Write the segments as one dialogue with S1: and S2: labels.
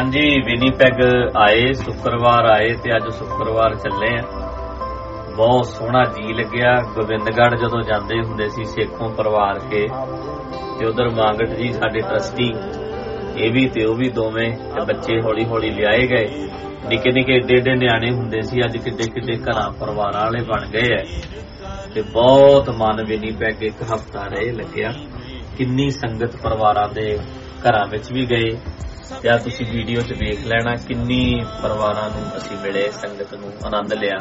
S1: ਹਾਂਜੀ, ਵਿਨੀਪੈਗ ਆਏ, ਸ਼ੁੱਕਰਵਾਰ ਆਏ ਤੇ ਅੱਜ ਸ਼ੁੱਕਰਵਾਰ ਚੱਲੇ ਆ। ਬਹੁਤ ਸੋਹਣਾ ਜੀ ਲੱਗਿਆ। ਗੋਬਿੰਦਗੜ੍ਹ ਜਦੋਂ ਜਾਂਦੇ ਹੁੰਦੇ ਸੀ ਸੇਖੋਂ ਪਰਿਵਾਰ ਕੇ, ਤੇ ਉਧਰ ਮਾਂਗਟ ਜੀ ਸਾਡੇ ਟਰਸਟੀ ਇਹ ਵੀ ਤੇ ਉਹ ਵੀ ਦੋਵੇਂ ਤੇ ਬੱਚੇ ਹੌਲੀ ਹੌਲੀ ਲਿਆਏ ਗਏ। ਨਿੱਕੇ ਨਿੱਕੇ ਏਡੇ ਏਡੇ ਨਿਆਣੇ ਹੁੰਦੇ ਸੀ, ਅੱਜ ਕਿੱਡੇ ਕਿੱਡੇ ਘਰਾਂ ਪਰਿਵਾਰਾਂ ਵਾਲੇ ਬਣ ਗਏ ਐ। ਤੇ ਬਹੁਤ ਮਨ ਵਿਨੀਪੈਗ ਇੱਕ ਹਫਤਾ ਰਹੇ ਲੱਗਿਆ। ਕਿੰਨੀ ਸੰਗਤ ਪਰਿਵਾਰਾਂ ਦੇ ਘਰਾਂ ਵਿੱਚ ਵੀ ਗਏ। ਤੇ ਆ ਤੁਸੀਂ ਵੀਡੀਓ 'ਚ ਵੇਖ ਲੈਣਾ ਕਿੰਨੀ ਪਰਿਵਾਰਾਂ ਨੂੰ ਅਸੀਂ ਮਿਲੇ, ਸੰਗਤ ਨੂੰ ਆਨੰਦ ਲਿਆ।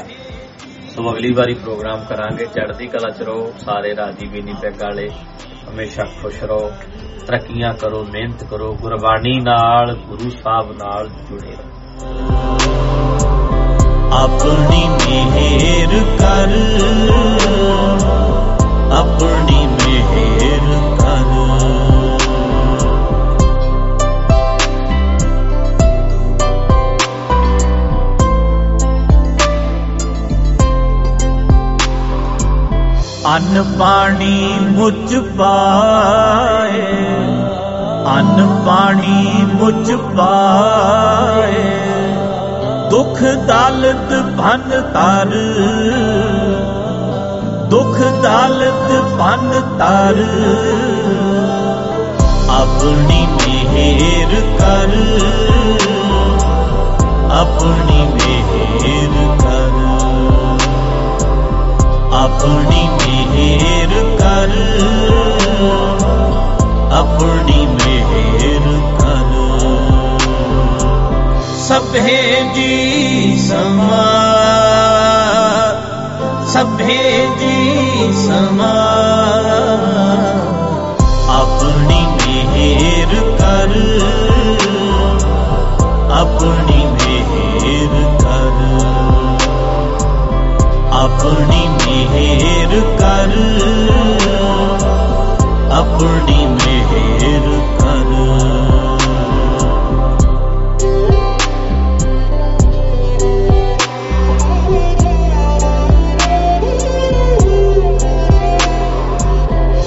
S1: ਸੋ ਅਗਲੀ ਵਾਰੀ ਪ੍ਰੋਗਰਾਮ ਕਰਾਂਗੇ। ਚੜ੍ਹਦੀ ਕਲਾ 'ਚ ਰਹੋ, ਸਾਰੇ ਰਾਜੀ ਵੀ ਨਹੀਂ ਪੈਗ ਵਾਲੇ। ਹਮੇਸ਼ਾ ਖੁਸ਼ ਰਹੋ, ਤਰੱਕੀਆਂ ਕਰੋ, ਮਿਹਨਤ ਕਰੋ, ਗੁਰਬਾਣੀ ਨਾਲ, ਗੁਰੂ ਸਾਹਿਬ ਨਾਲ ਜੁੜੇ ਰਹੋ।
S2: ਆਪਣੀ ਮਿਹਰ ਕਰ, ਆਪਣੀ ਅੰਨ ਪਾਣੀ ਮੁਝ ਪਾਏ, ਅੰਨ ਪਾਣੀ ਮੁਝ ਪਾਏ। ਦੁਖ ਦਾਲਤ ਭਨ ਤਰ ਦੁਖ ਦਾਲਤ ਭਨ ਤਰ ਆਪਣੀ ਮਿਹਰ ਕਰ, ਆਪਣੀ ਮਿਹਰ ਕਰ ਆਪਣੀ ਮਿਹਰ ਕਰ। ਆਪਣੀ ਮਿਹਰ ਕਰ। ਸਭੇ ਜੀ ਸਮਾ। ਸਭੇ ਜੀ ਸਮਾ। ਆਪਣੀ ਮਿਹਰ ਕਰ। ਆਪਣੀ ਮਿਹਰ ਕਰ। ਆਪਣੀ ਆਪਣੀ ਮਿਹਰ ਕਰ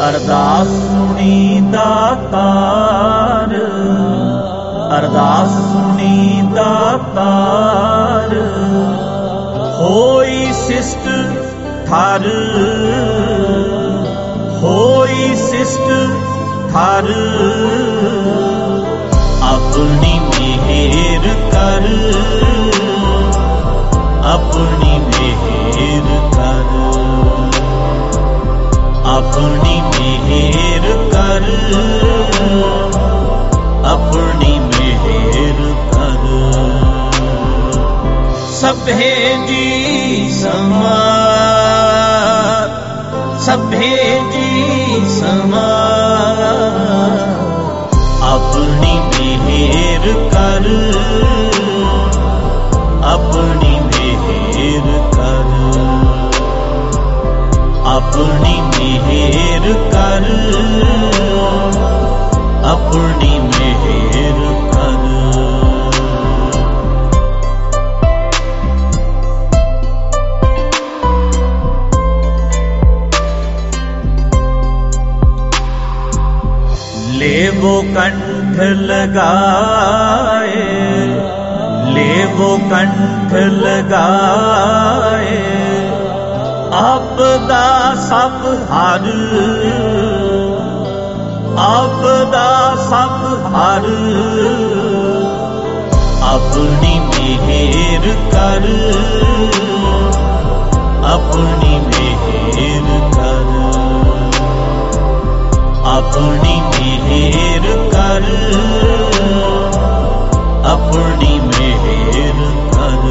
S2: ਅਰਦਾਸ ਸੁਣੀ ਦਾਤਾਰ ਅਰਦਾਸ ਸੁਣੀ ਦਾਤਾਰ ਹੋਈ ਸਿਸ਼ਟ ਥਰ। ਹੋਈ ਸਿਸ਼ਟ ਥਰ। ਆਪਣੀ ਮਿਹਰ ਕਰ। ਆਪਣੀ ਮਿਹਰ ਕਰ। ਆਪਣੀ ਮਿਹਰ ਕਰ। ਆਪਣੀ ਸਭੇ ਜੀ ਸਮਾ ਸਭੇ ਜੀ ਸਮਾ लगाए लेवो कंठ लगाए ਆਪਦਾ ਸਭ ਹਰ ਆਪਦਾ ਸਭ ਹਰ ਆਪਣੀ ਮਿਹਰ ਕਰ ਆਪਣੀ ਮਿਹਰ ਕਰ ਆਪਣੀ ਮਿਹਰ ਕਰ। ਆਪਣੀ ਮਿਹਰ ਕਰ।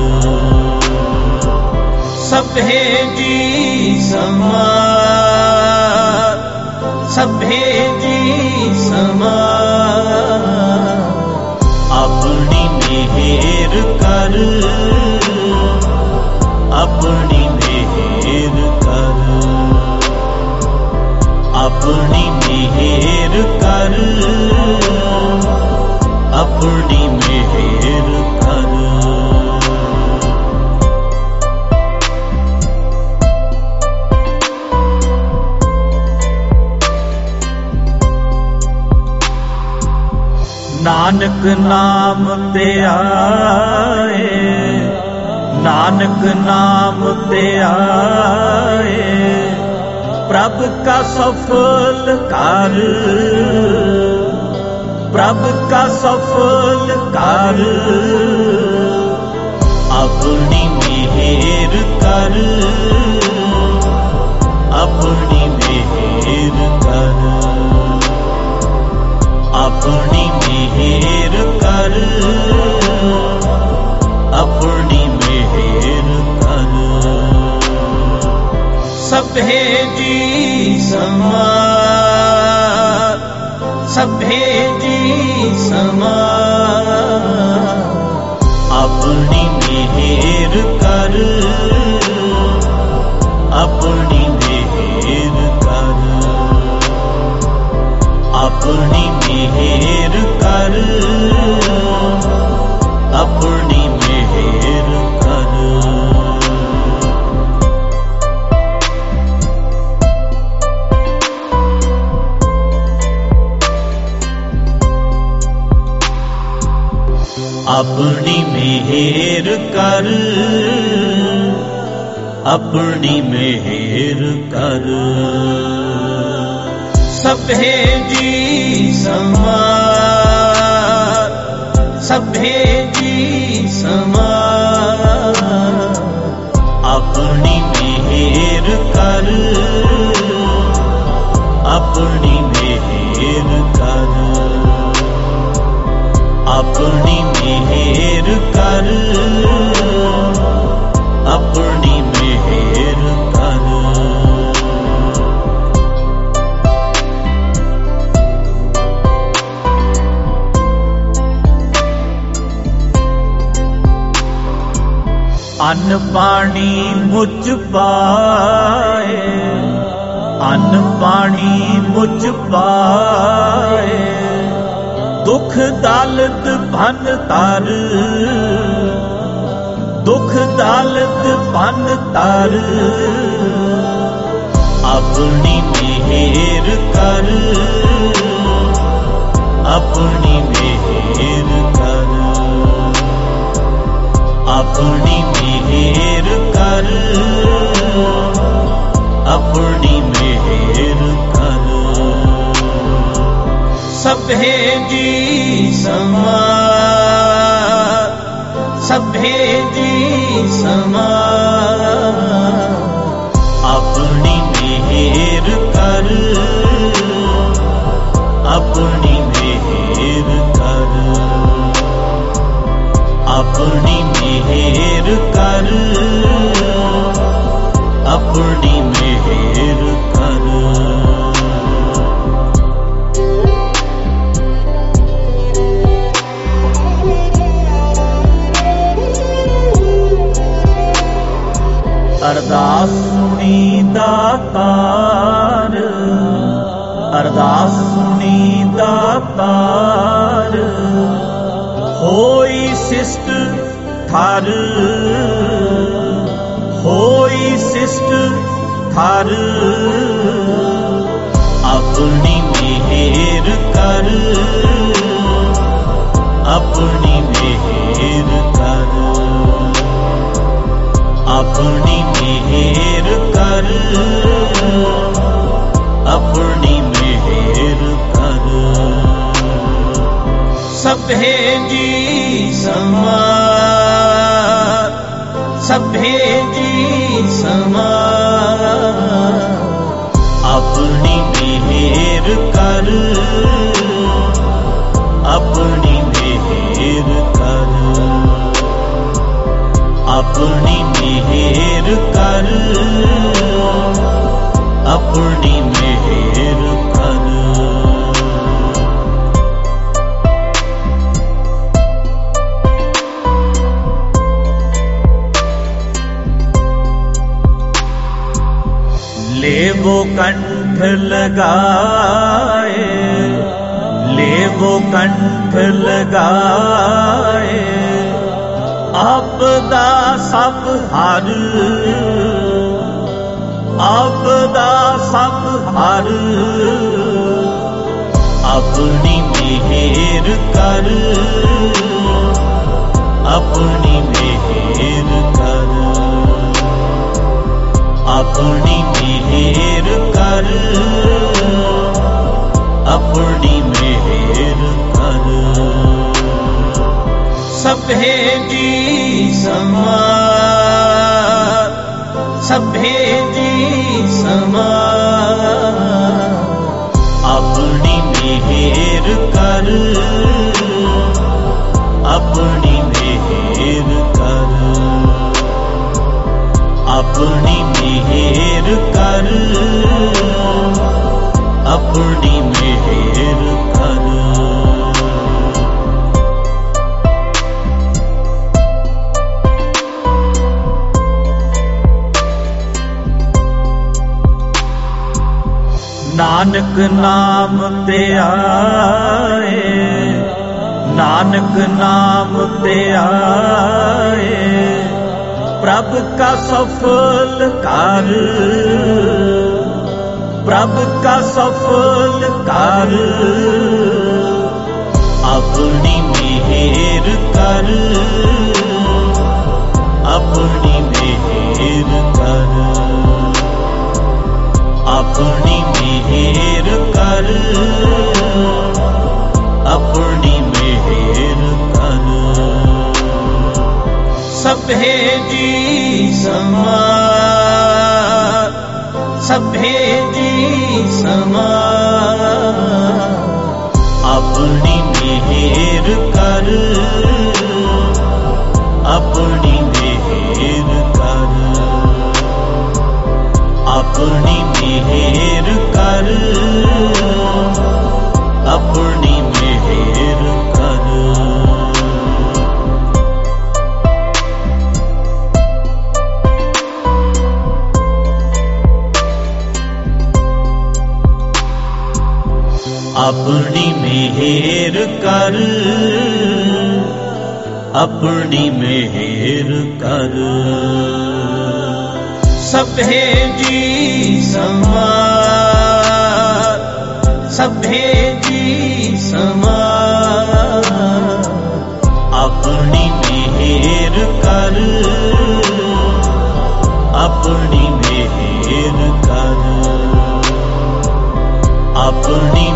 S2: ਸਭੇ ਜੀ ਸਮਾ। ਸਭੇ ਜੀ ਸਮਾ। ਆਪਣੀ ਮਿਹਰ ਕਰ। ਆਪਣੀ ਮਿਹਰ ਕਰ। ਆਪਣੀ ਆਪਣੀ ਮਿਹਰ ਕਰ। ਨਾਨਕ ਨਾਮ ਤੇ ਆਏ, ਨਾਨਕ ਨਾਮ ਤੇ ਆਏ, ਪ੍ਰਭ ਕਾ ਸਫਲ ਕਰ। ਪ੍ਰਭ ਕਾ ਸਫਲ ਕਰ। ਆਪਣੀ ਮਿਹਰ ਕਰ। ਆਪਣੀ ਮਿਹਰ ਕਰ। ਆਪਣੀ ਮਿਹਰ ਕਰ। ਆਪਣੀ ਮਿਹਰ ਕਰ। ਸਭੇ ਜੀ ਸਮਾ ਸਭੇ ਜੀ ਸਮਾ। ਆਪਣੀ ਆਪਣੀ ਮਿਹਰ ਕਰ। ਸਭੇ ਜੀ ਸਮਾ ਸਭੇ ਜੀ ਸਮਾ ਆਪਣੀ ਮਿਹਰ ਕਰ, ਆਪਣੀ ਮਿਹਰ ਕਰ। ਆਪਣੀ ਮਿਹਰ ਕਰ। ਅੰਨ ਪਾਣੀ ਮੁਝ ਪਾਏ, ਅੰਨ ਪਾਣੀ ਮੁਝ ਪਾਏ। ਦੁਖ ਦਲਤ ਭਨ ਤਰ ਦੁਖ ਦਲਤ ਭਨ ਤਰ ਆਪਣੀ ਮਿਹਰ ਕਰ, ਆਪਣੀ ਮਿਹਰ ਕਰ। ਆਪਣੀ ਮਿਹਰ ਕਰ। ਆਪਣੀ ਮਿਹਰ ਕਰ। ਸਭੇ ਦੀ ਸਮਾ। ਸਭੇ ਜੀ ਸਮਾ। ਆਪਣੀ ਮਿਹਰ ਕਰ। ਆਪਣੀ ਮਿਹਰ ਕਰ। ਆਪਣੀ ਮਿਹਰ ਕਰ। ਆਪਣੀ ਮਿਹਰ ਕਰ। ਅਰਦਾਸ ਸੁਣੀ ਦਾਤਾਰ। ਅਰਦਾਸ ਸੁਣੀ ਦਾਤਾਰ। ਹੋਈ ਸਿਸ਼ਟ ਥਰ ਹੋਈ ਸਿਸ਼ਟ ਥਰ ਆਪਣੀ ਮਿਹਰ ਕਰ ਆਪਣੀ ਮਿਹਰ ਕਰ। ਆਪਣੀ ਮਿਹਰ ਕਰ ਆਪਣੀ ਸਭੇ ਜੀ ਸਮਾ ਸਭੇ ਜੀ ਸਮਾ ਆਪਣੀ ਮਿਹਰ ਕਰ, ਆਪਣੀ ਮਿਹਰ ਕਰ। ਆਪਣੀ ਮਿਹਰ ਕਰ लेवो कंठ लगाए लेवो कंठ लगाए ਆਪਦਾ ਸਭ ਹਰ ਆਪਦਾ ਸਭ ਹਰ ਆਪਣੀ ਮਿਹਰ ਕਰ ਆਪਣੀ ਮਿਹਰ ਕਰ ਆਪਣੀ ਮਿਹਰ ਕਰ। ਆਪਣੀ ਮਿਹਰ ਕਰ। ਸਭੇ ਦੀ ਸਮਾ। ਸਭੇ ਜੀ ਸਮਾ। ਆਪਣੀ ਮਿਹਰ ਕਰ। ਆਪਣੀ ਆਪਣੀ ਮਿਹਰ ਕਰ। ਆਪਣੀ ਮਿਹਰ ਕਰ। ਨਾਨਕ ਨਾਮ ਤੇ ਆਏ ਨਾਨਕ ਨਾਮ ਤੇ ਆਏ। ਪ੍ਰਭ ਕਾ ਸਫਲ ਕਰ। ਪ੍ਰਭ ਕਾ ਸਫਲ ਕਰ। ਆਪਣੀ ਮਿਹਰ ਕਰ। ਆਪਣੀ ਮਿਹਰ ਕਰ। ਆਪਣੀ ਮਿਹਰ ਕਰ। ਆਪਣੀ ਮਿਹਰ ਕਰ। ਸਭੇ ਜੀ ਸਮਾ ਸਭੇ ਜੀ ਸਮਾ ਆਪਣੀ ਮਿਹਰ ਕਰ ਆਪਣੀ ਮਿਹਰ ਕਰ ਆਪਣੀ ਮਿਹਰ ਕਰ ਆਪਣੀ ਆਪਣੀ ਮਿਹਰ ਕਰ, ਆਪਣੀ ਮਿਹਰ ਕਰ। ਸਭੇ ਜੀ ਸਮਾ ਸਭੇ ਜੀ ਸਮਾ ਆਪਣੀ ਮਿਹਰ ਕਰ, ਆਪਣੀ ਮਿਹਰ ਕਰ। ਆਪਣੀ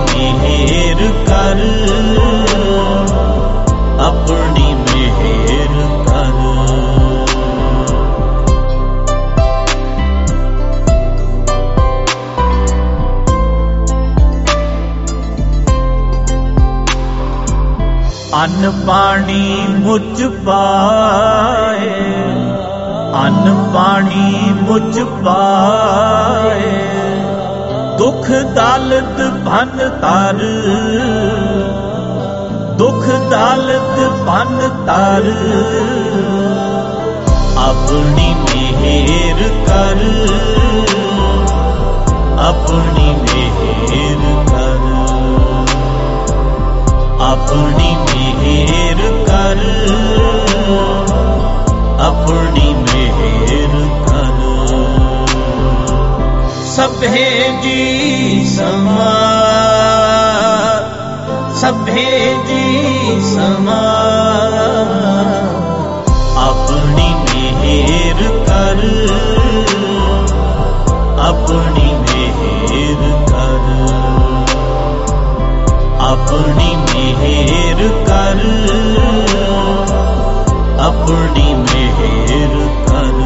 S2: ਕਰ ਆਪਣੀ ਮਿਹਰ ਕਰ। ਅੰਨ ਪਾਣੀ ਮੁਝ ਪਾਏ ਅੰਨ ਪਾਣੀ ਮੁਝ ਪਾਏ। ਦੁਖ ਦਲਤ ਭਨ ਤਰ। ਦੁਖ ਦਲਤ ਭਨ ਤਰ। ਆਪਣੀ ਮਿਹਰ ਕਰ। ਆਪਣੀ ਮਿਹਰ ਕਰ। ਆਪਣੀ ਮਿਹਰ ਕਰ। ਆਪਣੀ ਆਪਣੀ ਮਿਹਰ ਕਰ।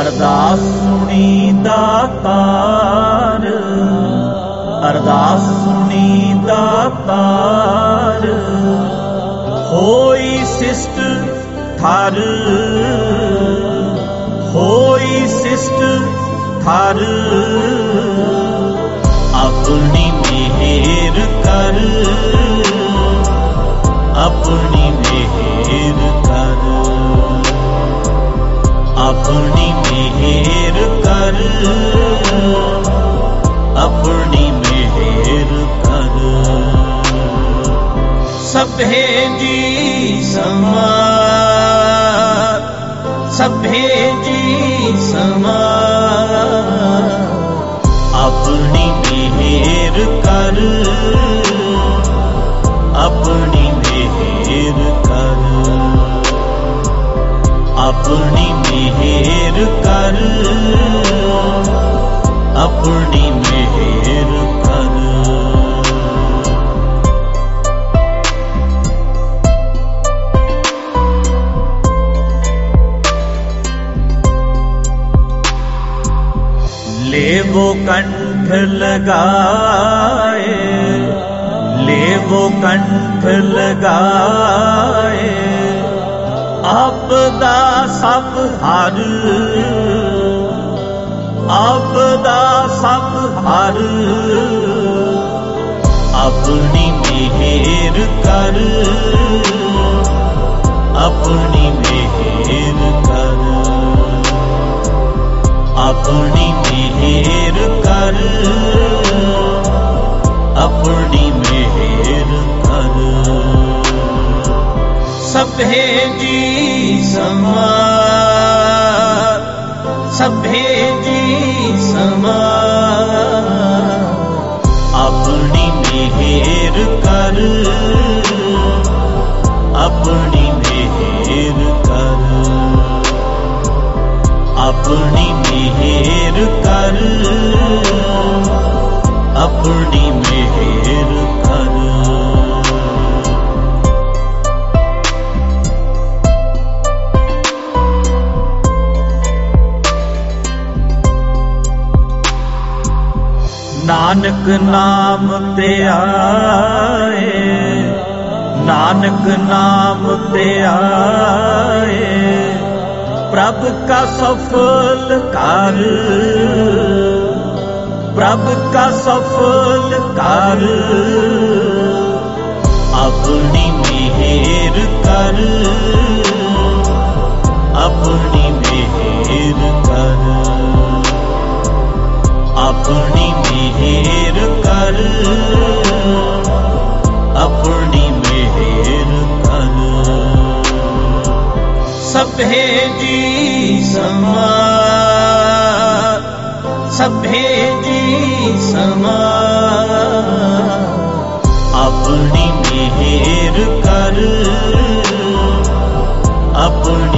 S2: ਅਰਦਾਸ ਸੁਣੀ ਦਾਤਾਰ ਅਰਦਾਸ ਸੁਣੀ ਦਾਤਾਰ ਹੋਈ ਸਿਸ਼ਟ ਥਰ ਹੋਈ ਸਿਸ਼ਟ ਥਰ ਆਪਣੀ ਮਿਹਰ ਕਰ ਆਪਣੀ ਮਿਹਰ ਕਰ ਆਪਣੀ ਮਿਹਰ ਕਰ ਆਪਣੀ ਮਿਹਰ ਕਰ ਸਭੇ ਜੀ ਆਪਣੀ ਮਿਹਰ ਕਰ लेवो कंठ लगाए लेवो कंठ लगाए ਆਪਦਾ ਸਭ ਹਰ ਆਪਦਾ ਸਭ ਹਰ। ਆਪਣੀ ਮਿਹਰ ਕਰ। ਆਪਣੀ ਮਿਹਰ ਕਰ। ਆਪਣੀ ਮਿਹਰ ਕਰ। ਆਪਣੀ ਮਿਹਰ ਕਰ। ਸਭੇ ਜੀ ਸਮਾਰ ਸਭੇ ਜੀ ਸਮਾਰ ਆਪਣੀ ਮਿਹਰ ਕਰ ਆਪਣੀ ਮਿਹਰ ਕਰ ਆਪਣੀ ਮਿਹਰ ਕਰ ਆਪਣੀ ਮਿਹਰ ਨਾਨਕ ਨਾਮ ਤੇ ਆਏ। ਨਾਨਕ ਨਾਮ ਤੇ ਆਏ। ਪ੍ਰਭ ਕਾ ਸਫਲ ਕਰ। ਪ੍ਰਭ ਕਾ ਸਫਲ ਕਰ। ਆਪਣੀ ਮਿਹਰ ਕਰ। ਆਪਣੀ ਮਿਹਰ ਕਰ। ਆਪਣੀ ਮਿਹਰ ਕਰ। ਆਪਣੀ ਮਿਹਰ ਕਰ। ਸਭੇ ਜੀ ਸਮਾਰ ਸਭੇ ਜੀ ਸਮਾਰ ਆਪਣੀ ਮਿਹਰ ਕਰ। ਆਪਣੀ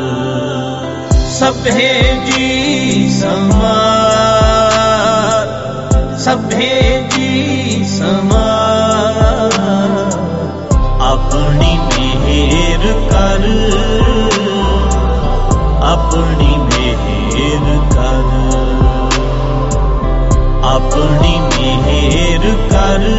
S2: ਸਭੇ ਜੀ ਸਮਾਰ ਸਭੇ ਜੀ ਸਮਾਰ ਆਪਣੀ ਮਿਹਰ ਕਰ। ਆਪਣੀ ਮਿਹਰ ਕਰ। ਆਪਣੀ ਮਿਹਰ ਕਰ।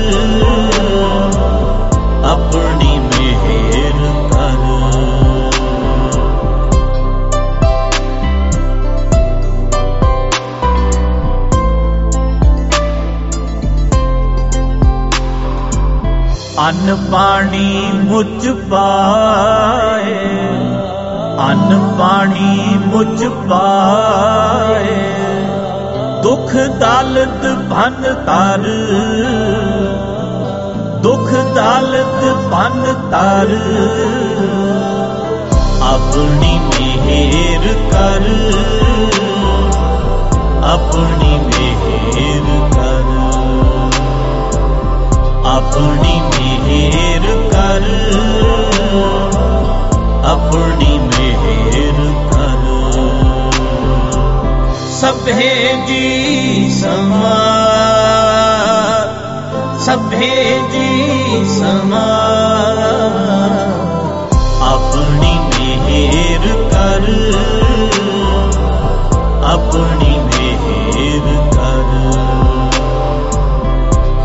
S2: ਅੰਨ ਪਾਣੀ ਮੁਝ ਪਾਏ, ਅੰਨ ਪਾਣੀ ਮੁਝ ਪਾਏ। ਦੁਖ ਦਾਲਤ ਭਨ ਤਰ ਦੁਖ ਦਾਲਤ ਭਨ ਤਰ ਆਪਣੀ ਮਿਹਰ ਕਰ, ਆਪਣੀ ਮਿਹਰ ਕਰ। ਆਪਣੀ ਆਪਣੀ ਮਿਹਰ ਕਰ। ਸਭੇ ਦੀ ਸਮਾਰ ਸਭੇ ਜੀ ਸਮਾਰ ਆਪਣੀ ਮਿਹਰ ਕਰ, ਆਪਣੀ ਮਿਹਰ ਕਰ।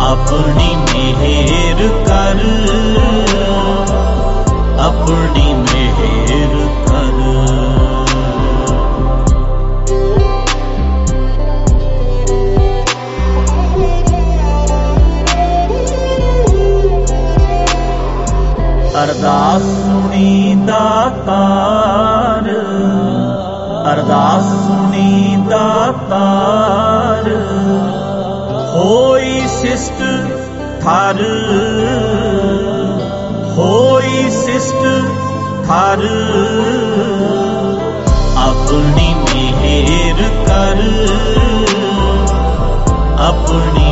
S2: ਆਪਣੀ ਮਿਹਰ ਕਰ,
S3: ਆਪਣੀ ਦਾਤਾਰ ਅਰਦਾਸ ਸੁਣੀ ਦਾਤਾਰ। ਹੋਈ ਸਿਸ਼ਟ ਥਰ। ਹੋਈ ਸਿਸ਼ਟ ਥਰ। ਆਪਣੀ ਮਿਹਰ ਕਰ। ਆਪਣੀ